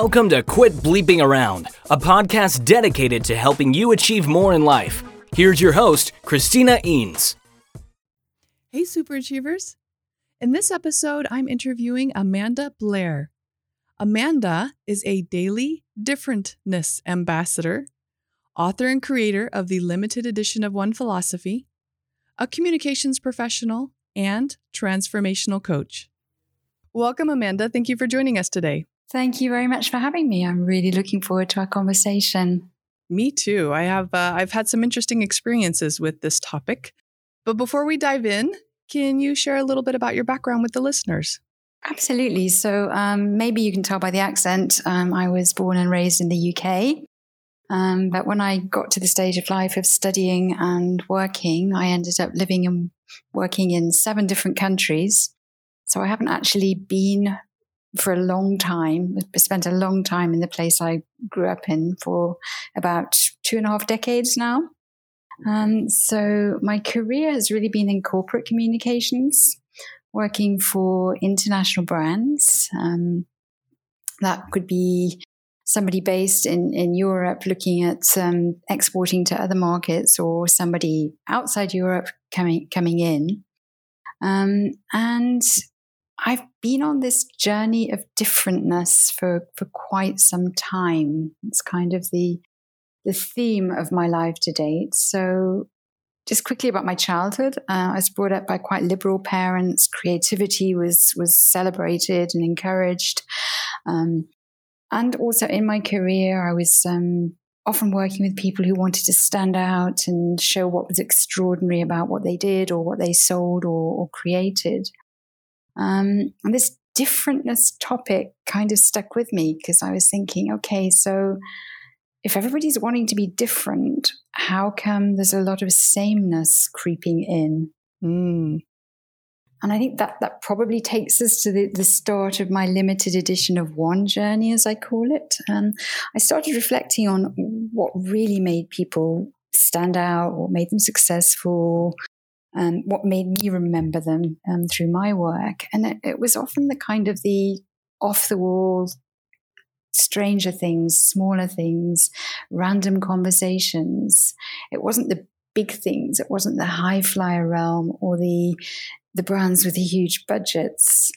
Welcome to Quit Bleeping Around, a podcast dedicated to helping you achieve more in life. Here's your host, Christina Eanes. Hey, super achievers. In this episode, I'm interviewing Amanda Blair. Amanda is a daily differentness ambassador, author and creator of the limited edition of One Philosophy, a communications professional, and transformational coach. Welcome, Amanda. Thank you for joining us today. Thank you very much for having me. I'm really looking forward to our conversation. Me too. I have uh, I've had some interesting experiences with this topic. But before we dive in, can you share a little bit about your background with the listeners? Absolutely. So um, maybe you can tell by the accent. Um, I was born and raised in the UK. Um, but when I got to the stage of life of studying and working, I ended up living and working in seven different countries. So I haven't actually been for a long time, spent a long time in the place I grew up in for about two and a half decades now. Um, so my career has really been in corporate communications, working for international brands. Um, that could be somebody based in, in Europe looking at um, exporting to other markets or somebody outside Europe coming coming in. Um, and I've been on this journey of differentness for, for quite some time. It's kind of the the theme of my life to date. So, just quickly about my childhood, uh, I was brought up by quite liberal parents. Creativity was was celebrated and encouraged, um, and also in my career, I was um, often working with people who wanted to stand out and show what was extraordinary about what they did or what they sold or, or created. Um, and this differentness topic kind of stuck with me because I was thinking, okay, so if everybody's wanting to be different, how come there's a lot of sameness creeping in? Mm. And I think that that probably takes us to the, the, start of my limited edition of one journey, as I call it. And I started reflecting on what really made people stand out, what made them successful, um, what made me remember them um, through my work. And it, it, was often the kind of the off the wall, stranger things, smaller things, random conversations. It wasn't the big things. It wasn't the high flyer realm or the the brands with the huge budgets.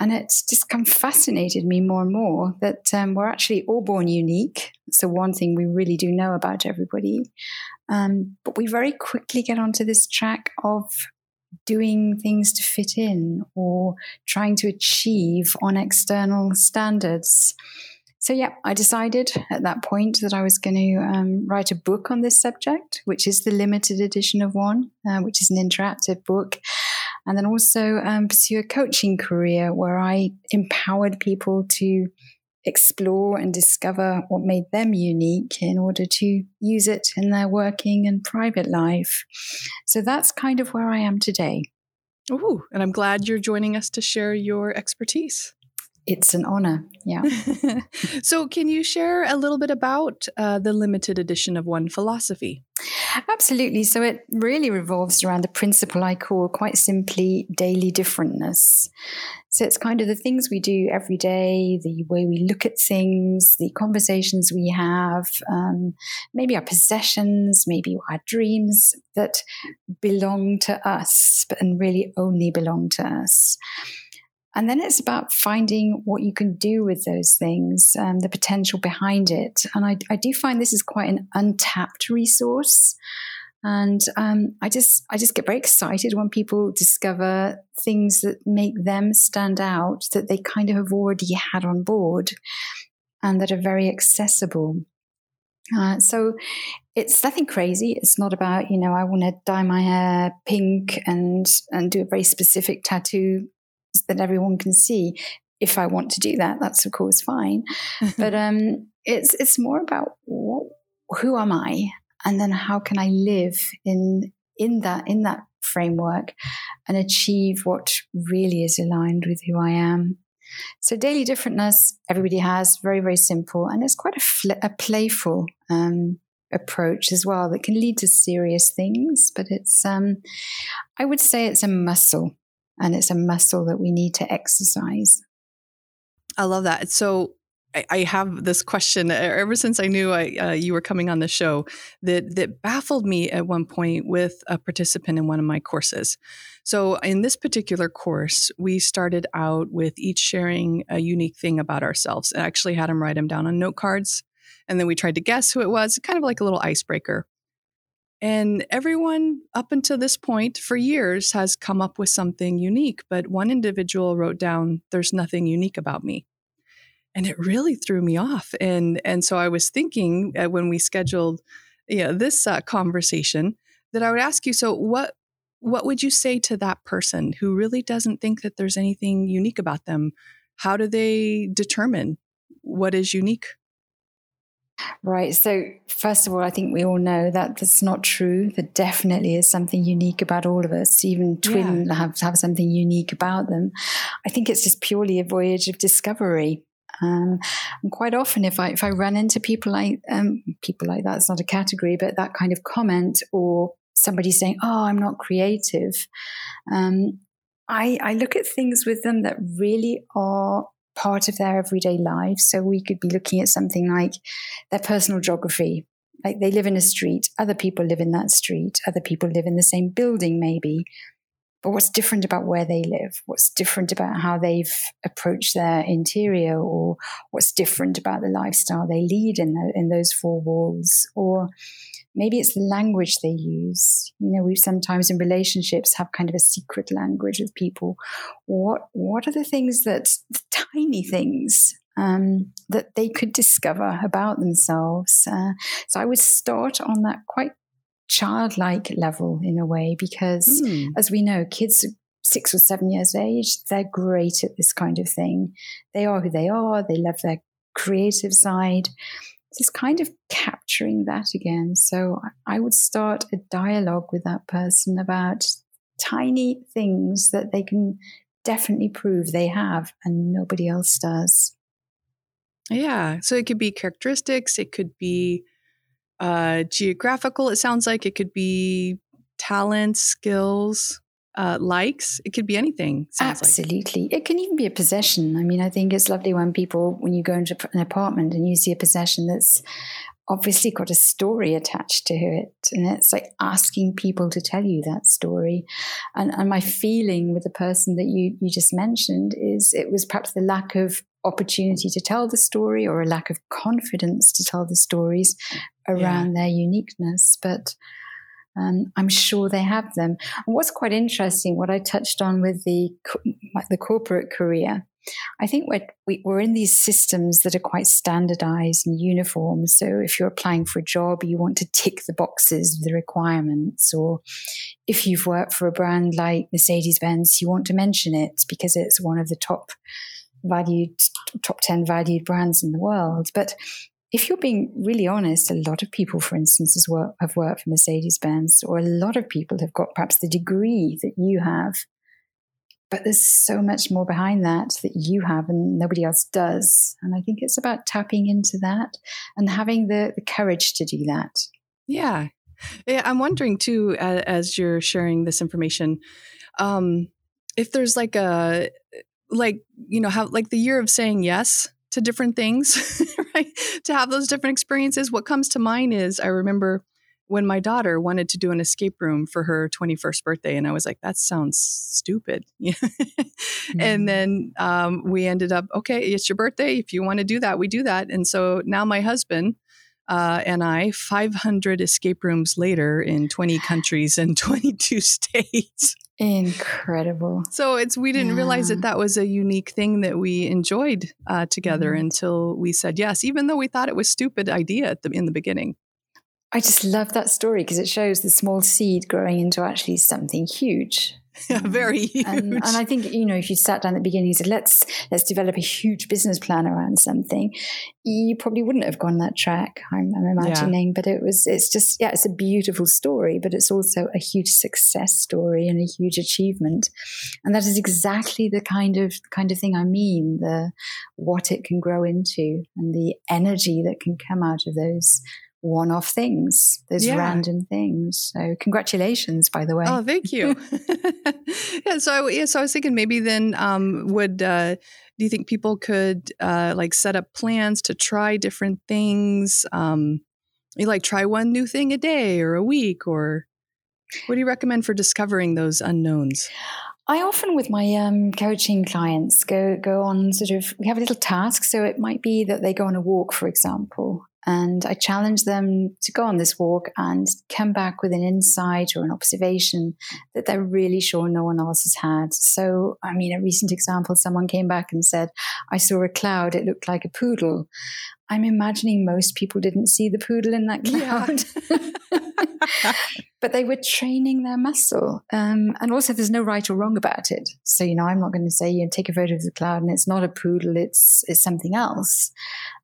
And it's just of fascinated me more and more that um, we're actually all born unique. The one thing we really do know about everybody. Um, but we very quickly get onto this track of doing things to fit in or trying to achieve on external standards. So, yeah, I decided at that point that I was going to um, write a book on this subject, which is the limited edition of one, uh, which is an interactive book. And then also um, pursue a coaching career where I empowered people to explore and discover what made them unique in order to use it in their working and private life. So that's kind of where I am today. Oh, and I'm glad you're joining us to share your expertise. It's an honor. Yeah. so, can you share a little bit about uh, the limited edition of One Philosophy? Absolutely. So, it really revolves around the principle I call quite simply daily differentness. So, it's kind of the things we do every day, the way we look at things, the conversations we have, um, maybe our possessions, maybe our dreams that belong to us and really only belong to us. And then it's about finding what you can do with those things, um, the potential behind it. And I, I, do find this is quite an untapped resource. And um, I just I just get very excited when people discover things that make them stand out that they kind of have already had on board and that are very accessible. Uh, so it's nothing crazy. It's not about you know I want to dye my hair pink and and do a very specific tattoo that everyone can see. If I want to do that, that's of course fine. but um, it's it's more about what, who am I, and then how can I live in in that in that framework and achieve what really is aligned with who I am. So daily differentness, everybody has very very simple, and it's quite a, fl- a playful um, approach as well that can lead to serious things. But it's, um, I would say, it's a muscle and it's a muscle that we need to exercise. I love that. So I, I have this question ever since I knew I, uh, you were coming on the show that that baffled me at one point with a participant in one of my courses. So in this particular course, we started out with each sharing a unique thing about ourselves. I actually had them write them down on note cards, and then we tried to guess who it was, kind of like a little icebreaker. And everyone up until this point for years has come up with something unique, but one individual wrote down, There's nothing unique about me and it really threw me off. And and so I was thinking uh, when we scheduled you know, this uh, conversation that I would ask you. So what what would you say to that person who really doesn't think that there's anything unique about them? How do they determine what is unique? Right. So, first of all, I think we all know that that's not true. There definitely is something unique about all of us. Even twins yeah. have, have something unique about them. I think it's just purely a voyage of discovery. Um, and quite often, if I if I run into people like um, people like that, it's not a category, but that kind of comment or somebody saying, "Oh, I'm not creative," um, I I look at things with them that really are part of their everyday lives. So we could be looking at something like their personal geography. Like they live in a street, other people live in that street, other people live in the same building, maybe. But what's different about where they live? What's different about how they've approached their interior, or what's different about the lifestyle they lead in the, in those four walls? Or maybe it's the language they use. You know, we sometimes in relationships have kind of a secret language with people. What what are the things that the tiny things um, that they could discover about themselves. Uh, so I would start on that quite childlike level in a way, because mm. as we know, kids six or seven years of age, they're great at this kind of thing. They are who they are, they love their creative side. Just kind of capturing that again. So I would start a dialogue with that person about tiny things that they can definitely prove they have and nobody else does. Yeah. So it could be characteristics, it could be uh, geographical, it sounds like it could be talents, skills, uh, likes. It could be anything. Absolutely. Like. It can even be a possession. I mean, I think it's lovely when people, when you go into an apartment and you see a possession that's obviously got a story attached to it. And it's like asking people to tell you that story. And, and my feeling with the person that you, you just mentioned is it was perhaps the lack of opportunity to tell the story or a lack of confidence to tell the stories around yeah. their uniqueness. But um, I'm sure they have them. And what's quite interesting, what I touched on with the the corporate career, I think we're, we, are in these systems that are quite standardized and uniform. So if you're applying for a job, you want to tick the boxes, of the requirements, or if you've worked for a brand like Mercedes Benz, you want to mention it because it's one of the top valued, top 10 valued brands in the world. But if you're being really honest, a lot of people, for instance, work, have worked for Mercedes Benz, or a lot of people have got perhaps the degree that you have. But there's so much more behind that that you have and nobody else does. And I think it's about tapping into that and having the, the courage to do that. Yeah. yeah I'm wondering too, as, as you're sharing this information, um, if there's like a, like, you know, how, like the year of saying yes to different things, right? To have those different experiences. What comes to mind is I remember when my daughter wanted to do an escape room for her 21st birthday and i was like that sounds stupid mm-hmm. and then um, we ended up okay it's your birthday if you want to do that we do that and so now my husband uh, and I, 500 escape rooms later in 20 countries and 22 states. Incredible. So it's we didn't yeah. realize that that was a unique thing that we enjoyed uh, together mm. until we said yes, even though we thought it was stupid idea the, in the beginning. I just love that story because it shows the small seed growing into actually something huge. Yeah, very huge. And, and, I think you know, if you sat down at the beginning and said, "Let's let's develop a huge business plan around something," you probably wouldn't have gone that track. I'm, I'm imagining, yeah. but it was. It's just yeah, it's a beautiful story, but it's also a huge success story and a huge achievement, and that is exactly the kind of kind of thing I mean. The what it can grow into and the energy that can come out of those one off things, those yeah. random things. So, congratulations, by the way. Oh, thank you. yeah, so I, yeah, so I was thinking maybe then um, would uh, do you think people could uh, like set up plans to try different things? Um, you like try one new thing a day or a week, or what do you recommend for discovering those unknowns? I often, with my um, coaching clients, go go on sort of we have a little task. So it might be that they go on a walk, for example, and I challenge them to go on this walk and come back with an insight or an observation that they're really sure no one else has had. So, I mean, a recent example someone came back and said, I saw a cloud, it looked like a poodle. I'm imagining most people didn't see the poodle in that cloud. Yeah. but they were training their muscle. Um, and also, there's no right or wrong about it. So, you know, I'm not going to say, you know, take a photo of the cloud and it's not a poodle, it's, it's something else.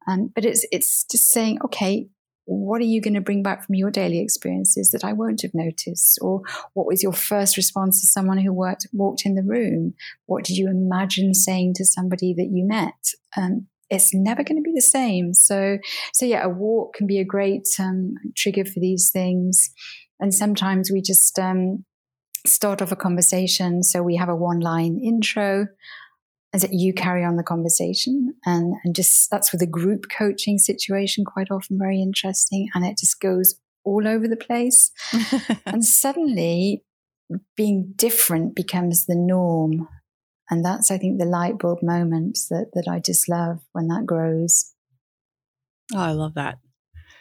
Um, but it's, it's just saying, okay, what are you going to bring back from your daily experiences that I won't have noticed? Or what was your first response to someone who worked, walked in the room? What did you imagine saying to somebody that you met? Um, it's never going to be the same. So, so yeah, a walk can be a great um, trigger for these things. And sometimes we just um, start off a conversation. So we have a one line intro and that you carry on the conversation? And, and just that's with a group coaching situation quite often very interesting and it just goes all over the place. And suddenly being different becomes the norm. And that's i think the light bulb moment that, that i just love when that grows. Oh i love that.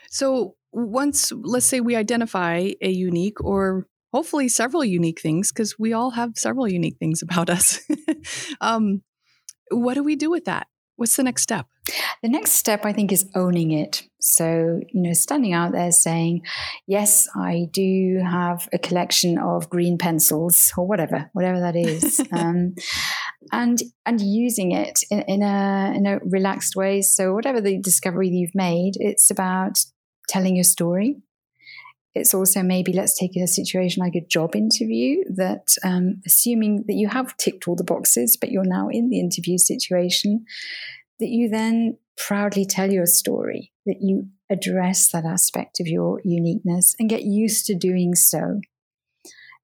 So once let's say we identify a unique or hopefully several unique things because we all have several unique things about us. Um, what do we do with that? What's the next step? The next step, I think, is owning it. So, you know, standing out there saying, yes, I do have a collection of green pencils or whatever, whatever that is. um, and and using it in, in, a in a relaxed way. So whatever the discovery you've made, it's about telling your story it's also maybe let's take a situation like a job interview that um, assuming that you have ticked all the boxes but you're now in the interview situation that you then proudly tell your story that you address that aspect of your uniqueness and get used to doing so.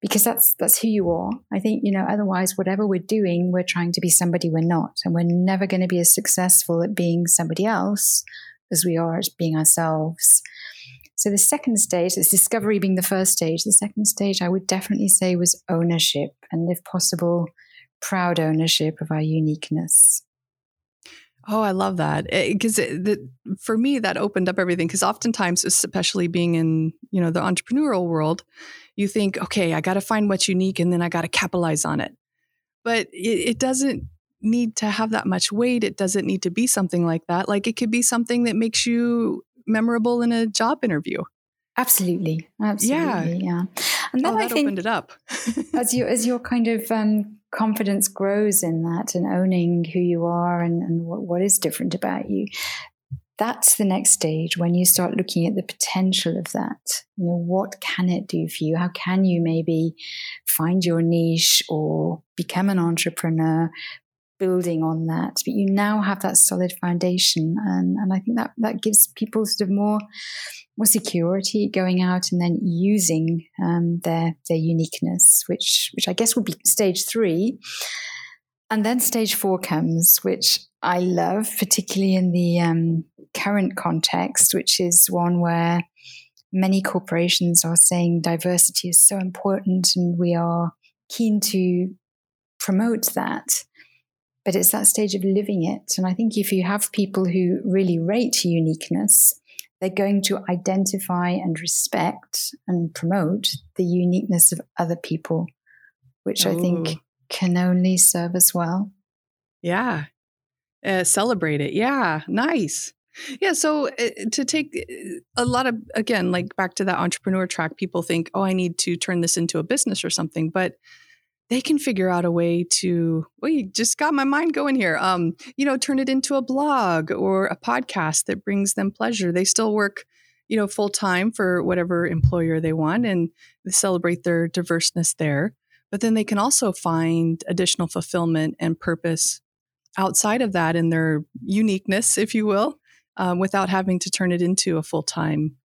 Because that's that's who you are. I think you know otherwise whatever we're doing we're trying to be somebody we're not. And we're never going to be as successful at being somebody else as we are at being ourselves so the second stage, this discovery being the first stage, the second stage I would definitely say was ownership and if possible, proud ownership of our uniqueness. Oh, I love that because eh, for me that opened up everything. Because oftentimes, especially being in you know the entrepreneurial world, you think, okay, I got to find what's unique, and then I got to capitalize on it. But it, it doesn't need to have that much weight. It doesn't need to be something like that. Like it could be something that makes you memorable in a job interview. Absolutely, absolutely, yeah. yeah. And then oh, I think opened it up as you as your kind of um, confidence grows in that and owning who you are and, and what, what is different about you. That's the next stage when you start looking at the potential of that. You know, what can it do for you? How can you maybe find your niche or become an entrepreneur building on that. But you now have that solid foundation, and and I think that that gives people sort of more more security going out and then using um, their their uniqueness, which which I guess would be stage three. And then stage four comes, which I love, particularly in the um, current context, which is one where many corporations are saying diversity is so important and we are keen to promote that but it's that stage of living it. And I think if you have people who really rate uniqueness, they're going to identify and respect and promote the uniqueness of other people, which Ooh. I think can only serve us well. Yeah. Uh, celebrate it. Yeah. Nice. Yeah. So uh, to take uh, a lot of, again, like back to that entrepreneur track, people think, oh, I need to turn this into a business or something. But they can figure out a way to well you just got my mind going here. Um you know turn it into a blog or a podcast that brings them pleasure. They still work you know full time for whatever employer they want and celebrate their diverseness there but then they can also find additional fulfillment and purpose outside of that in their uniqueness if you will um, without having to turn it into a full time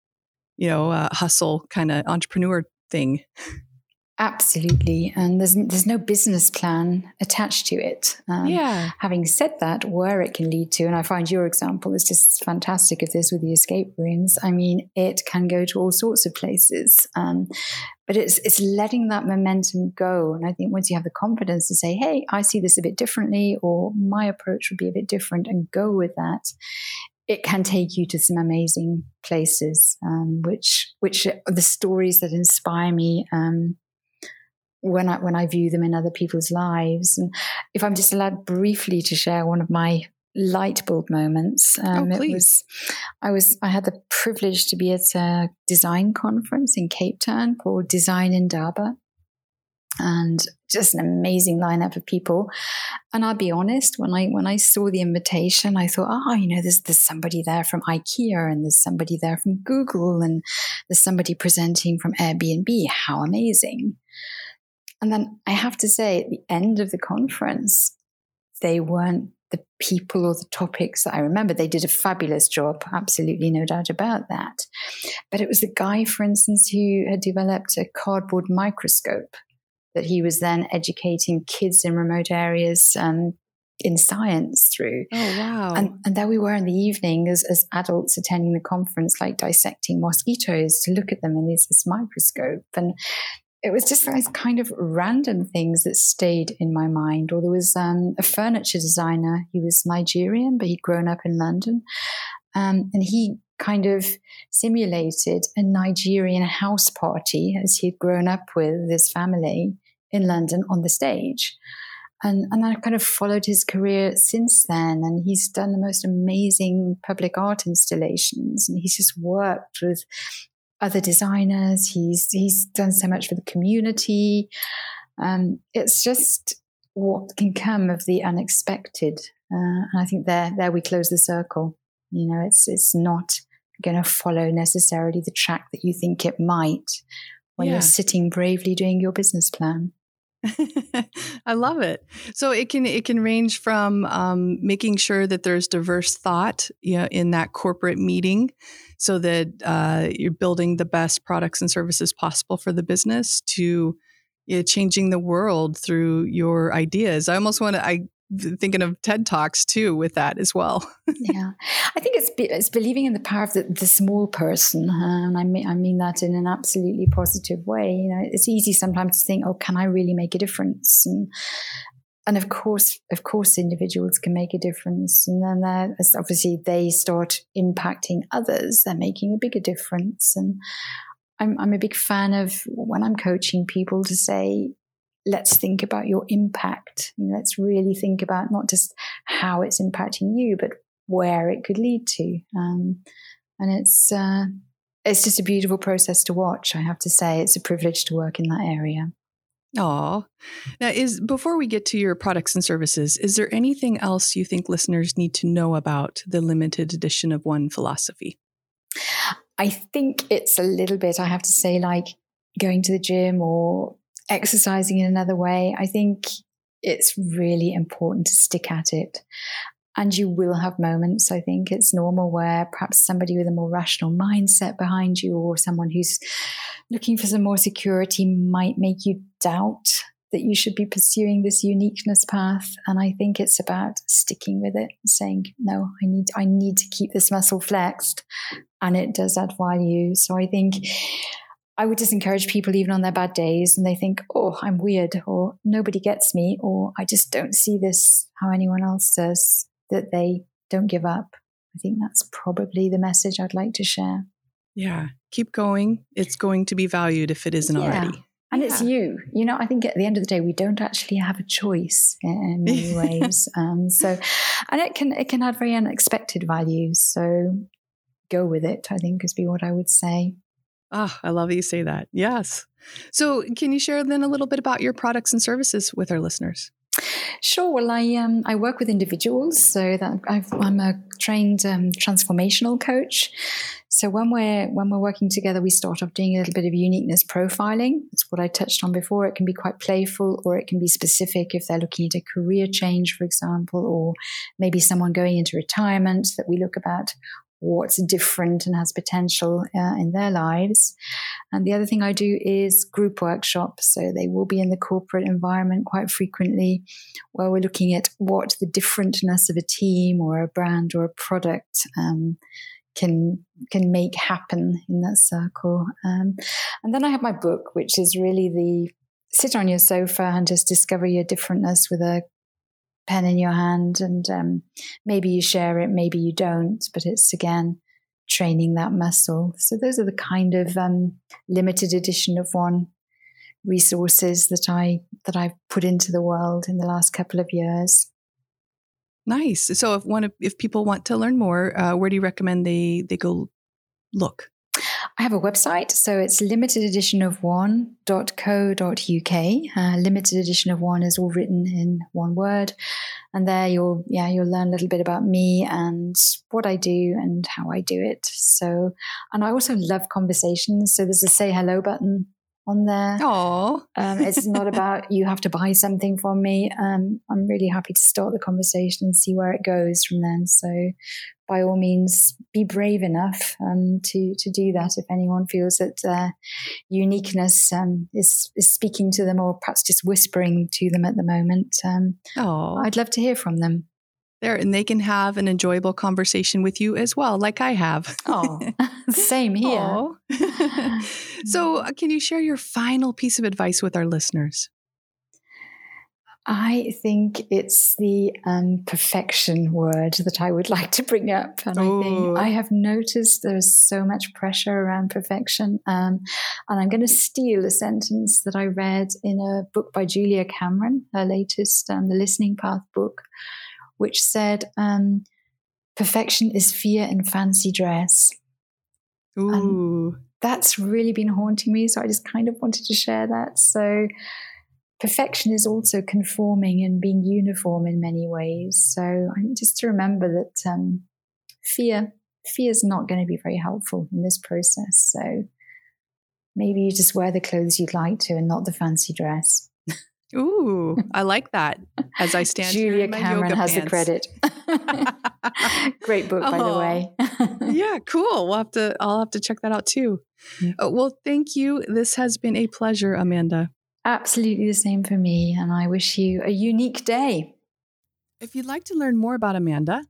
you know uh, hustle kind of entrepreneur thing Absolutely, and there's there's no business plan attached to it. Um, yeah. Having said that, where it can lead to, and I find your example is just fantastic of this with the escape rooms. I mean, it can go to all sorts of places, um, but it's it's letting that momentum go. And I think once you have the confidence to say, "Hey, I see this a bit differently," or "My approach would be a bit different," and go with that, it can take you to some amazing places, um, which which are the stories that inspire me. Um, when I when I view them in other people's lives. And if I'm just allowed briefly to share one of my light bulb moments, um, oh, it was I was I had the privilege to be at a design conference in Cape Town called Design Indaba. And just an amazing lineup of people. And I'll be honest, when I when I saw the invitation, I thought, oh, you know, there's there's somebody there from IKEA and there's somebody there from Google and there's somebody presenting from Airbnb. How amazing. And then I have to say, at the end of the conference, they weren't the people or the topics that I remember. They did a fabulous job, absolutely no doubt about that. But it was the guy, for instance, who had developed a cardboard microscope that he was then educating kids in remote areas um, in science through. Oh, wow. And, and there we were in the evening as, as adults attending the conference, like dissecting mosquitoes to look at them in this, this microscope. And it was just those kind of random things that stayed in my mind. Or there was um, a furniture designer. He was Nigerian, but he'd grown up in London. Um, and he kind of simulated a Nigerian house party as he'd grown up with his family in London on the stage. And, and I kind of followed his career since then. And he's done the most amazing public art installations. And he's just worked with other designers. He's he's done so much for the community. Um, it's just what can come of the unexpected, uh, and I think there there we close the circle. You know, it's it's not going to follow necessarily the track that you think it might when yeah. you're sitting bravely doing your business plan. I love it. So it can it can range from um, making sure that there's diverse thought you know, in that corporate meeting, so that uh, you're building the best products and services possible for the business, to you know, changing the world through your ideas. I almost want to. I thinking of TED Talks too with that as well. yeah, I think it's it's believing in the power of the, the small person, and I mean I mean that in an absolutely positive way. You know, it's easy sometimes to think, oh, can I really make a difference? And and of course, of course, individuals can make a difference, and then obviously they start impacting others, they're making a bigger difference. And I'm I'm a big fan of when I'm coaching people to say let's think about your impact. You know, let's really think about not just how it's impacting you, but where it could lead to. Um, and it's uh, it's just a beautiful process to watch. I have to say, it's a privilege to work in that area. Oh, now is before we get to your products and services, is there anything else you think listeners need to know about the limited edition of One Philosophy? I think it's a little bit. I have to say, like going to the gym or exercising in another way. I think it's really important to stick at it. And you will have moments, I think it's normal, where perhaps somebody with a more rational mindset behind you or someone who's looking for some more security might make you doubt that you should be pursuing this uniqueness path. And I think it's about sticking with it, saying, no, I need, I need to keep this muscle flexed. And it does add value. So I think I would just encourage people, even on their bad days, and they think, oh, I'm weird, or nobody gets me, or I just don't see this how anyone else does, that they don't give up. I think that's probably the message I'd like to share. Yeah, keep going. It's going to be valued if it isn't yeah. already. And yeah. it's you. You know, I think at the end of the day, we don't actually have a choice in many ways. um, so, and it can it can have very unexpected values. So, go with it. I think is be what I would say. Oh, I love that you say that. Yes. So, can you share then a little bit about your products and services with our listeners? Sure. Well, I um, I work with individuals, so that i am a trained um, transformational coach. So when we're when we're working together, we start off doing a little bit of uniqueness profiling. It's what I touched on before. It can be quite playful, or it can be specific if they're looking at a career change, for example, or maybe someone going into retirement that we look about what's different and has potential uh, in their lives. And the other thing I do is group workshops. So they will be in the corporate environment quite frequently, where we're looking at what the differentness of a team or a brand or a product um, can can make happen in that circle. Um, and then I have my book, which is really the sit on your sofa and just discover your differentness with a pen in your hand and um, maybe you share it maybe you don't but it's again training that muscle. So those are the kind of um, limited edition of one resources that i that i've put into the world in the last couple of years. Nice. So if one if people want to learn more uh, where do you recommend they they go look I have a website, so it's limited edition of one.co.uk. Uh, limited edition of one is all written in one word, and there you'll yeah you'll learn a little bit about me and what I do and how I do it. So, and I also love conversations. So there's a say hello button on there. Oh, um, it's not about you have to buy something from me. Um, I'm really happy to start the conversation and see where it goes from then. So, by all means, be brave enough um, to to do that. If anyone feels that uh, uniqueness um, is is speaking to them, or perhaps just whispering to them at the moment, oh, I'd love to hear from them there and they can have an enjoyable conversation with you as well, like I have. Oh, same here. so, uh, can you share your final piece of advice with our listeners? I think it's the um, perfection word that I would like to bring up. And Ooh. I think I have noticed there's so much pressure around perfection. Um, and I'm going to steal a sentence that I read in a book by Julia Cameron, her latest, um, The Listening Path book, which said, um, perfection is fear in fancy dress. Ooh. And that's really been haunting me. So I just kind of wanted to share that. So perfection is also conforming and being uniform in many ways. So just to remember that um, fear, fear is not going to be very helpful in this process. So maybe you just wear the clothes you'd like to and not the fancy dress. Ooh, I like that. As I stand here. Julia Cameron has pants. the credit. Great book, by oh, the way. yeah, cool. We'll have to. I'll have to check that out too. Uh, well, thank you. This has been a pleasure, Amanda. Absolutely the same for me, and I wish you a unique day. If you'd like to learn more about Amanda,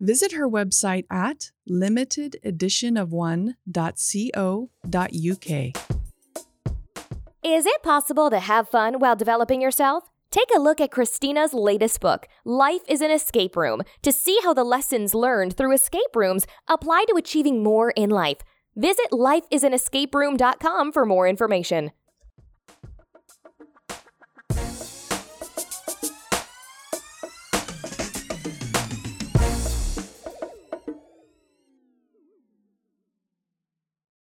visit her website at limitededitionofone.co.uk. Is it possible to have fun while developing yourself? Take a look at Christina's latest book, Life is an Escape Room, to see how the lessons learned through escape rooms apply to achieving more in life. Visit lifeisanescaperoom.com for more information.